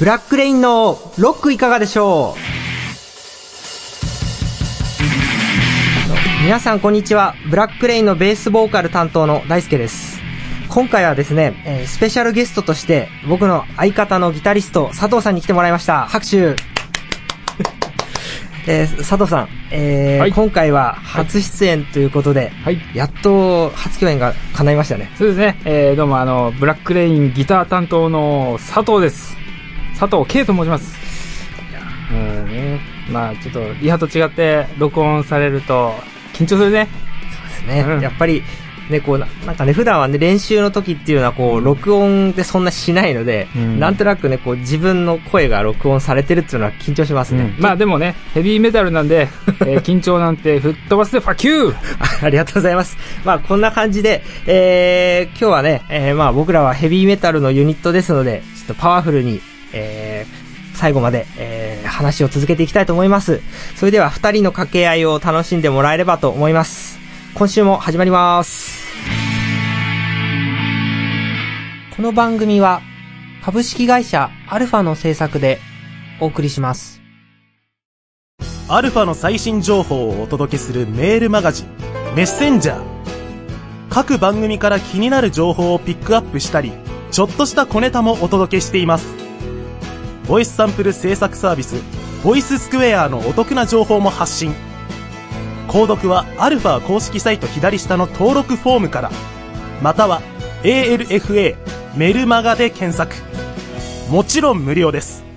ブラックレインのロックいかがでしょう？皆さんこんにちは。ブラックレインのベースボーカル担当の大輔です。今回はですね、えースペシャルゲストとして僕の相方のギタリスト佐藤さんに来てもらいました。拍手 えー佐藤さん、えーはい今回は初出演ということで、はい。やっと初共演が叶いましたね。そうですね。えー、どうもあの、ブラックレインギター担当の佐藤です。佐藤圭と申します。うんね。まあちょっと、リハと違って録音されると緊張するね。ですね。うんやっぱり、ね、こうな、なんかね、普段はね、練習の時っていうのは、こう、録音でそんなしないので、うんなんとなくね、こう、自分の声が録音されてるっていうのは緊張しますね。うんまあでもね、ヘビーメタルなんで、えー緊張なんて吹っ飛ばすでファキューあ ありがとうございます。まあ、こんな感じで、えー、今日はね、えー、まあ、僕らはヘビーメタルのユニットですので、ちょっとパワフルに、えー、最後まで、えー、話を続けていきたいと思います。それでは、二人の掛け合いを楽しんでもらえればと思います。今週も始まります。この番組は、株式会社アルファの制作でお送りします。アルファの最新情報をお届けするメールマガジン、メッセンジャー。各番組から気になる情報をピックアップしたり、ちょっとした小ネタもお届けしています。ボイスサンプル制作サービス、ボイススクエアのお得な情報も発信。購読はアルファ公式サイト左下の登録フォームから、または ALFA メルマガで検索。もちろん無料です。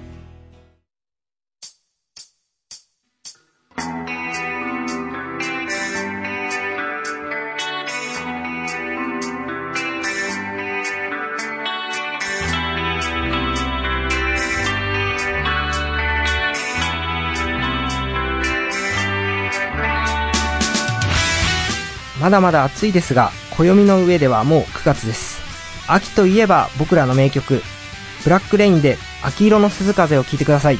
まだまだ暑いですが、暦の上ではもう9月です。秋といえば僕らの名曲、ブラックレインで秋色の鈴風を聴いてください。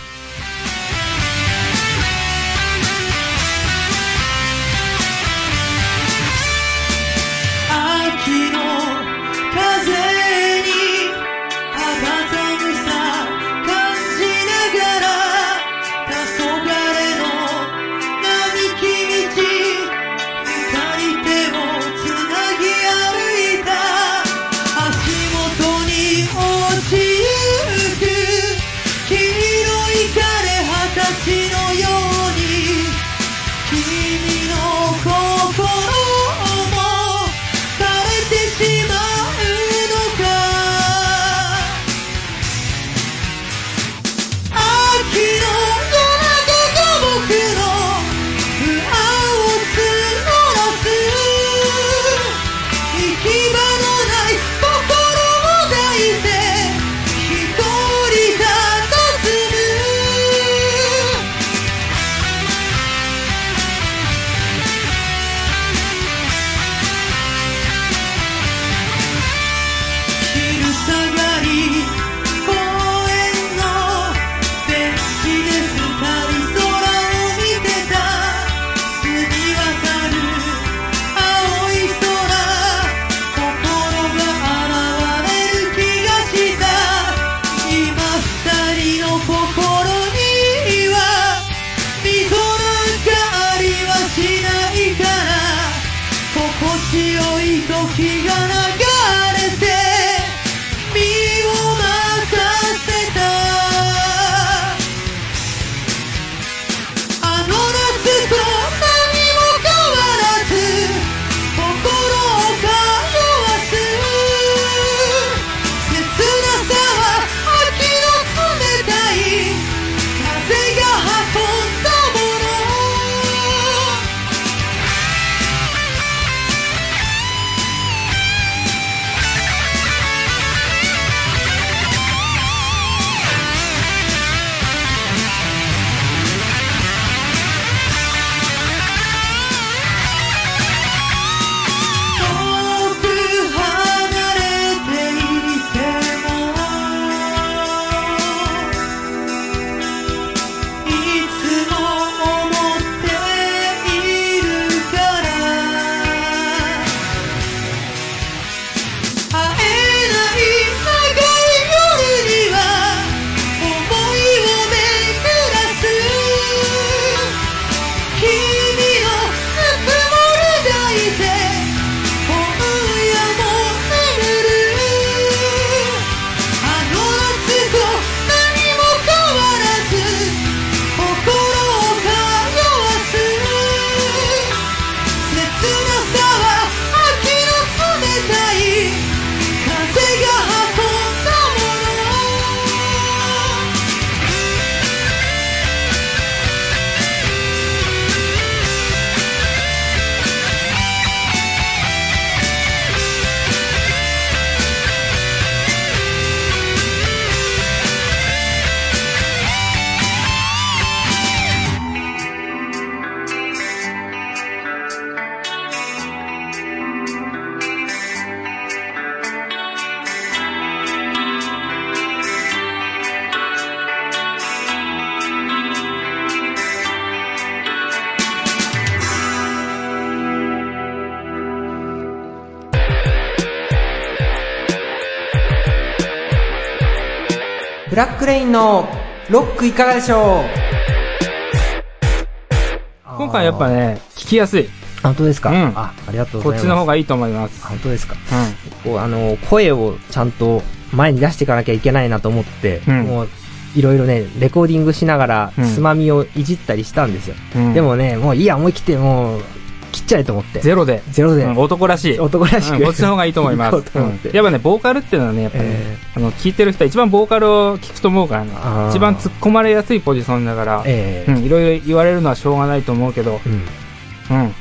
ブラックレインのロックいかがでしょう？今回やっぱ。ね、聞きやすい。あ本当ですか、うんあ、ありがとうごこっざいます。ちの方がいいと思います。本当ですか？うこうあの、声をちゃんと前に出していかなきゃいけないなと思って、うんもう、いろいろね、レコーディングしながらうん、つまみをいじったりしたんですよ。ん。うんで、もね、もういいや、思い切って、もう、切っちゃえと思って。ゼロで。ゼロで、うん男らしい。男らしく、うんこっちの方がいいと思います。やっぱね、ボーカルっていうのはね、やっぱね、えあの、聞いてる人は一番ボーカルを聞くと思うからね一番突っ込まれやすいポジションだからー、えーうん、いろいろ言われるのはしょうがないと思うけど、うん。うん。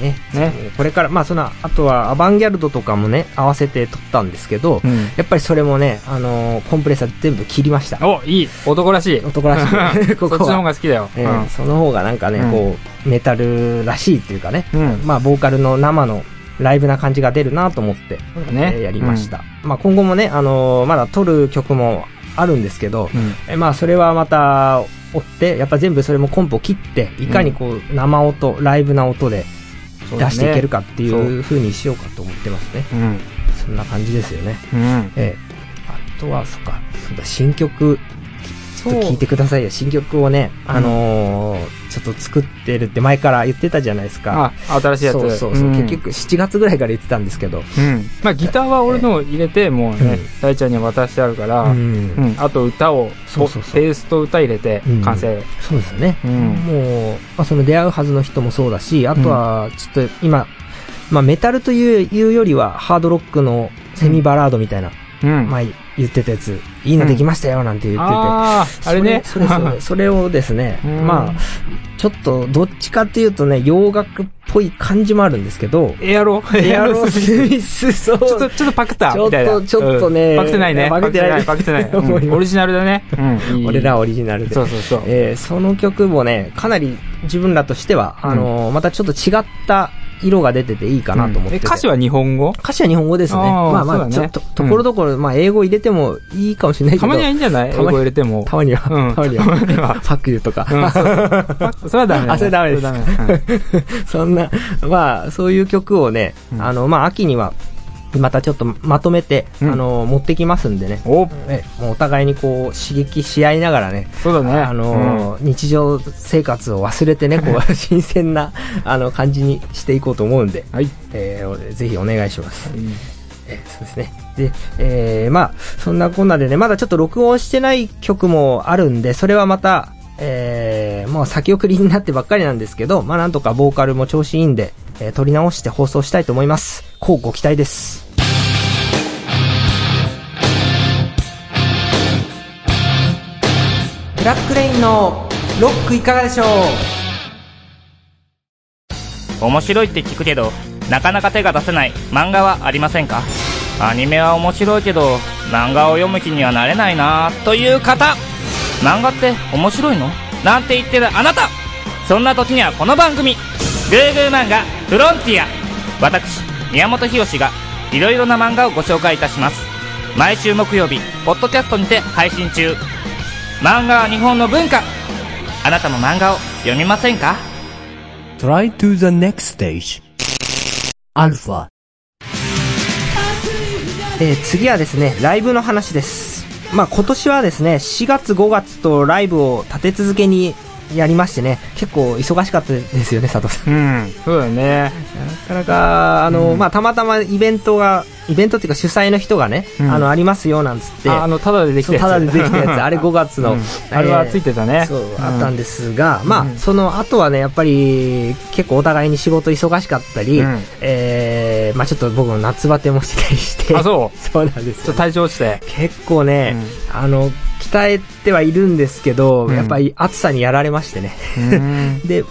ね。ねこれから、まあその、あとはアバンギャルドとかもね、合わせて撮ったんですけど、うん。やっぱりそれもね、あのーコンプレッサー全部切りました。お、いい男らしい。男らしい。こそっちの方。が好きだよ。えーその方がなんかね、うんこう、メタルらしいっていうかね、うんまあボーカルの生のライブな感じが出るなと思って、うん。ね。えーやりました。まあ今後もね、あのーまだ撮る曲もあるんですけど。えまあそれはまた追って、やっぱ全部それもコンポを切って、いかにこう生音、ライブな音で出していけるかっていそうう風にしようかと思ってますね。うん。そんな感じですよね。うん。ええ。あとは、そっか、そうだ、新曲、ちょっと聞いてくださいよ。新曲をね、あのーちょっと作ってるって前から言ってたじゃないですか。あ、新しいやつ。そうそうそう、ん結局7月ぐらいから言ってたんですけど。うん。まあギターは俺のを入れて、もうねうん、大ちゃんに渡してあるから、ううん。ん。あと歌を、そうそうそうベースと歌入れてうん、完成。そうですよね。うん。もう、まあ、その出会うはずの人もそうだし、あとは、ちょっと今、まあメタルといういうよりは、ハードロックのセミバラードみたいな、うん。前言ってたやつ、いいのできましたよ、なんて言ってて。ああ、あれね。それそれそれ それをですね、うんまあ、ちょっと、どっちかっていうとね、洋楽っぽい感じもあるんですけど、エアロエアロスミス、そう。ちょっと、ちょっとパクったちょっとみたいな。ちょっとねうんパクってないね。パクってないパクってない。オリジナルだね。俺らオリジナルで。そうそうそう。えーその曲もね、かなり自分らとしては、あのーまたちょっと違った色が出てていいかなと思ってて、え歌詞は日本語？歌詞は日本語ですね。あーまあまあ、ね。ちょっと、ところどころ、まあ英語入れてもいいかもしれないけど。たまにはいいんじゃない英語入れても。たまには、うん。たまには、ファックユーとか。うん。そうそれはダメ。あそれダメ。です そんな、まあ、そういう曲をね、うん。あの、まあ、秋には、またちょっとまとめて、うんあの、持ってきますんでね。おえもうお互いにこう、刺激し合いながらね、そうだね。あの、日常生活を忘れてね、こう、新鮮な、あの、感じにしていこうと思うんで、うんはい。えーぜひお願いします。えーそうですね。で、えーまあ、そんなこんなでね、まだちょっと録音してない曲もあるんで、それはまた、えー、もう先送りになってばっかりなんですけど、まあなんとかボーカルも調子いいんで、えー撮り直して放送したいと思います。こうご期待です。ブラックレインのロックいかがでしょう？面白いって聞くけどなかなか手が出せない漫画はありませんか？アニメは面白いけど漫画を読む気にはなれないなという方。漫画って面白いの？なんて言ってるあなた。そんな時にはこの番組「グーグー漫画フロンティア」私宮本浩がいろいろな漫画をご紹介いたします毎週木曜日ポッドキャストにて配信中漫画は日本の文化あなたも漫画を読みませんか？Try to the next stage. Alpha. えー次はですね、ライブの話です。まあ今年はですね、4月5月とライブを立て続けにやりましてね、結構忙しかったですよね、佐藤さん。うん。そうだね。なかなか、あの、まあたまたまイベントが、イベントっていうか主催の人がね、うんあの、ありますよ、なんつって、ああの、ただでできたやつ。ただでできたやつ、あれ5月の、うんあれはついてたね。そう、んあったんですが、まあ、うんその後はね、やっぱり、結構お互いに仕事忙しかったり、うんえー、まあちょっと僕も夏バテもしてたりして、あ、そう。そうなんですよちょっと体調落ちて。結構ね、あの、鍛えてはいるんですけど、うんやっぱり暑さにやられましてね。うん。で、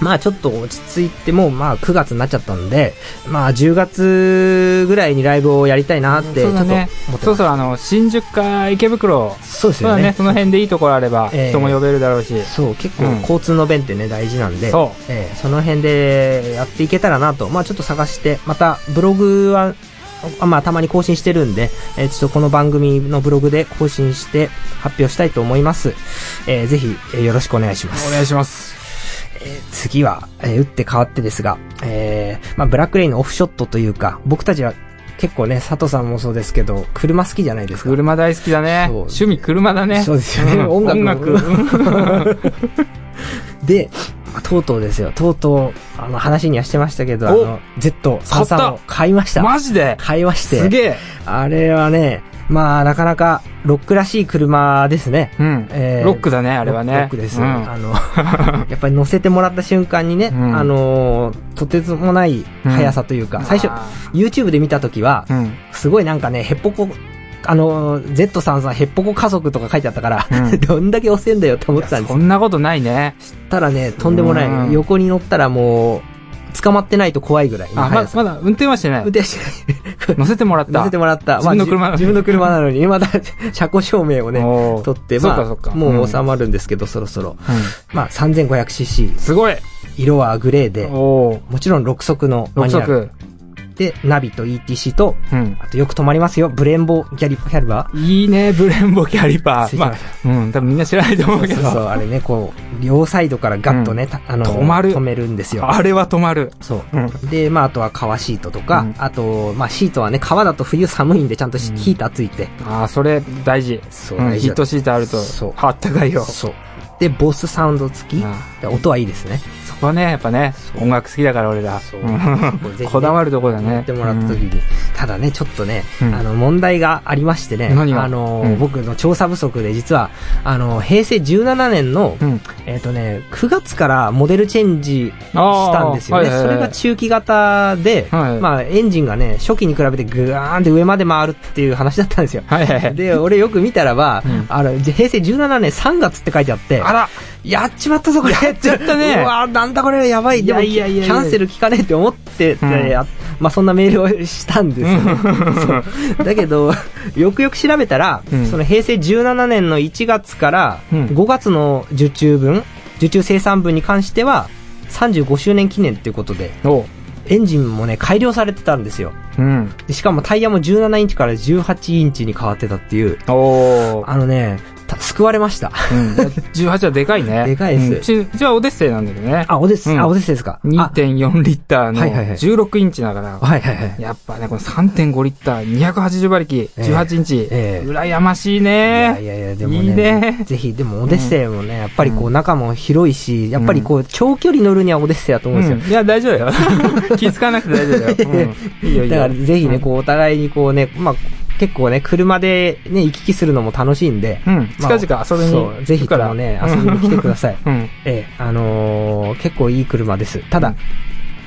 まあちょっと落ち着いて、もうまあ9月になっちゃったんで、まあ10月ぐらいにライブをやりたいなって、ちょっと思ってそうだね。そうそう、あの、新宿か池袋。そうですよね。そうだね。その辺でいいところあれば、ええ人も呼べるだろうし。そう、結構うん交通の便ってね、大事なんで、そうええその辺でやっていけたらなと、まあちょっと探して、またブログは、あまあたまに更新してるんで、えーちょっとこの番組のブログで更新して発表したいと思います。えーぜひ、えーよろしくお願いします。お願いします。えー次は、えー打って変わってですが、えーまあブラックレインのオフショットというか、僕たちは、結構ね、佐藤さんもそうですけど、車好きじゃないですか。車大好きだね。趣味車だね。そうですよね。うん音楽も音楽。で、まあとうとうですよ。とうとう、あの、話にはしてましたけど、あおの、Z33 を買いました。マジで？買いまして。すげえ。あれはね、まあ、なかなか、ロックらしい車ですね。うん。えーロックだね、あれはね。ロックです。うんあの、やっぱり乗せてもらった瞬間にね、うんあのーとてつもない速さというか、最初、あ YouTube で見たときは。すごいなんかね、へっぽこ、あのー、Z33 へっぽこ家族とか書いてあったから、うん どんだけ押せんだよって思ってたんですそんなことないね。たらね、とんでもない。うん横に乗ったらもう、捕まってないと怖いぐらいのあ、ま速さ。まだ運転はしてない運。転してない。乗せてもらった。乗せてもらった。自分の車なのにまあじ自分の車なのに、まだ 車庫証明をね、取って、まあもう収まるんですけど、そろそろ。うんまあ、3500cc。すごい。色はグレーで。もちろん6速のマ6ニュアル。速。で、ナビと ETC と、うん。あとよく止まりますよ、ブレンボギャリキャリバー。いいね、ブレンボキャリパー。まあ、うん、多分みんな知らないと思うけそうそう、ど。あれね、こう、両サイドからガッとね、たあの、止まる止めるんですよ。あれは止まる。そう。うん。で、まあ、あとは革シートとか、うんあと、まあ、シートはね、革だと冬寒いんで、ちゃんとヒーターついて。ああ、それ大事。うん、そう大事だヒットシートあると、そうあったかいよ。そう。で、ボスサウンド付き。音はいいですね。そこはね、やっぱね、音楽好きだから俺ら。こだわるとこだね。乗ってもらった時に。ただね、ちょっとね、うんあの、問題がありましてね。あの、うん僕の調査不足で、実は、あの、平成17年の、うん。うん。えっ、とね、9月からモデルチェンジしたんですよね。はいはいはいそれが中期型で、はいまあ、エンジンがね、初期に比べてグワーンって上まで回るっていう話だったんですよ。はいはいはい。で、俺よく見たらば、うんあの、平成17年3月って書いてあって、あらやっちまったぞ、これ。やっちゃったね うわなんだこれ、やばい。でも、いやいやキャンセル聞かねえって思ってて、うんあまあ、そんなメールをしたんですよ、ね だけど、よくよく調べたら、うんその平成17年の1月からうん5月の受注分、受注生産分に関しては、35周年記念っていうことで。エンジンもね、改良されてたんですよ。うん。でしかもタイヤも17インチから18インチに変わってたっていう。あのね、た救われました。うん。18はでかいね。でかいですうんうち、うちはオデッセイなんだけどね。あ、オデッセ、うんあ、オデッセですか？あ2.4リッターのはいはいはい16インチだから。はいはいはい。やっぱね、この3.5リッター、280馬力、ええ18インチ。ええ羨ましいいやねい。やいや、でもね、いいねぜひ、でもオデッセイもね、やっぱりこうう中も広いし、やっぱりこう長距離乗るにはオデッセイだと思うんですよ。うんいや、大丈夫だよ。気使わなくて大丈夫だよ。うんいいよいいよ。だからぜひね、うんこうお互いにこうね、まあ、結構ね、車でね、行き来するのも楽しいんで、うん。まあ近々遊びにそう、ぜひともね、遊びに来てください。うん。ええ、あのー結構いい車です。ただ、うん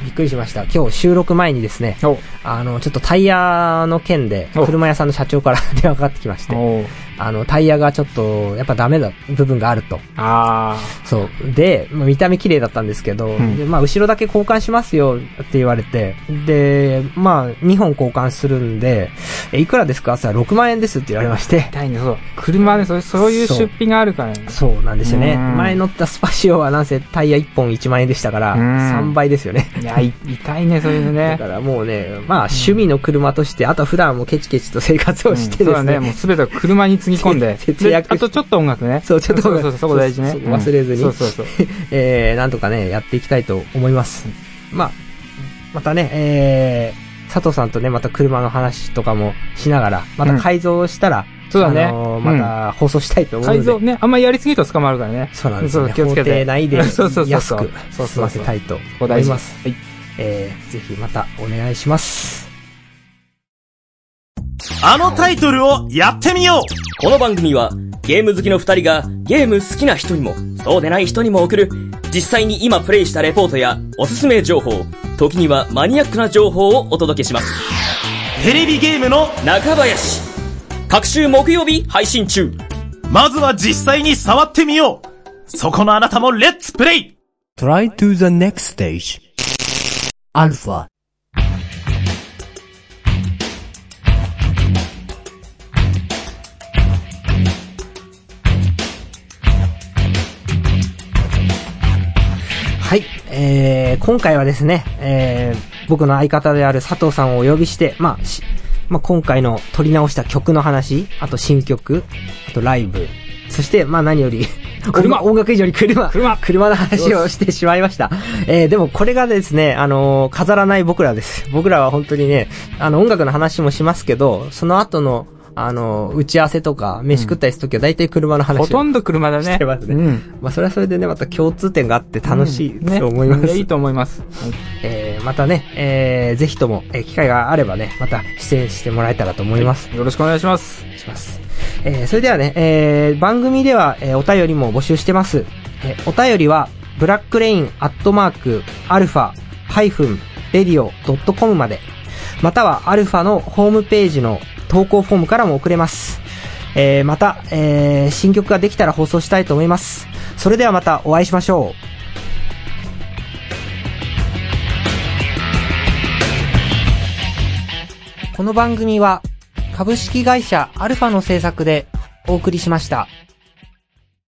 びっくりしました。今日収録前にですね、おあの、ちょっとタイヤの件で、お車屋さんの社長から 電話かかってきまして、あの、タイヤがちょっと、やっぱダメだ部分があると。あそう。で、まあ見た目綺麗だったんですけど、んでまあ、後ろだけ交換しますよって言われて、で、まあ、2本交換するんで、え、いくらですか？って言ったら6万円ですって言われましてー。、痛いね、そう。車ね、そうそういう出費があるからね。そうなんですよね。うん前乗ったスパシオはなんせタイヤ1本1万円でしたから、うん3倍ですよね。いや、い痛いね、そういうのね。だからもうね、まあ趣味の車として、あとは普段もケチケチと生活をしてですね。うんそうだね、もうすべてを車につぎ込んで。節約であとちょっと音楽ね。そうちょっと音楽そうそう、そこ大事ね。忘れずにうんそうそうそう。えー、なんとかね、やっていきたいと思います。まあ、またね、えー、佐藤さんとね、また車の話とかもしながら、また改造したら、そうだねあのーまた放送したいと思うので、改造ね、あんまりやりすぎると捕まるからね。そうなんですよ、ね。そう気をつけて法廷内で そうそうそうそう安くそうそうそう済ませたいと思います。はい。えー、ぜひまたお願いします。あのタイトルをやってみようこの番組はゲーム好きの二人がゲーム好きな人にもそうでない人にも送る実際に今プレイしたレポートやおすすめ情報時にはマニアックな情報をお届けします。テレビゲームの中林。各週木曜日配信中。まずは実際に触ってみよう。そこのあなたもレッツプレイ。Try to the next stage. Alpha. はい。えー、今回はですね、えー、僕の相方である佐藤さんをお呼びして、まあ、しまあ、今回の撮り直した曲の話、あと新曲、あとライブ、そして、まあ何より、車音音楽以上に車。車車の話をしてしまいました。えー、でもこれがですね、あのー飾らない僕らです。僕らは本当にね、あの、音楽の話もしますけど、その後の、あのー打ち合わせとか、飯食ったりするときは大体車の話をほとんど車だね。してますねうん。まあ、それはそれでね、また共通点があって楽しいねと思います。やいいと思います。えー、またね、えー、ぜひとも、えー機会があればね、また出演してもらえたらと思います。よろしくお願いします。します。えー、それではね、えー、番組では、えー、お便りも募集してます。えー、お便りは、ブラックレインアットマーク、アルファ、ハイフン、レディオ、ドットコムまで、または、アルファのホームページの投稿フォームからも送れます。えー、また、えー、新曲ができたら放送したいと思います。それではまたお会いしましょう。この番組は、株式会社アルファの制作でお送りしました。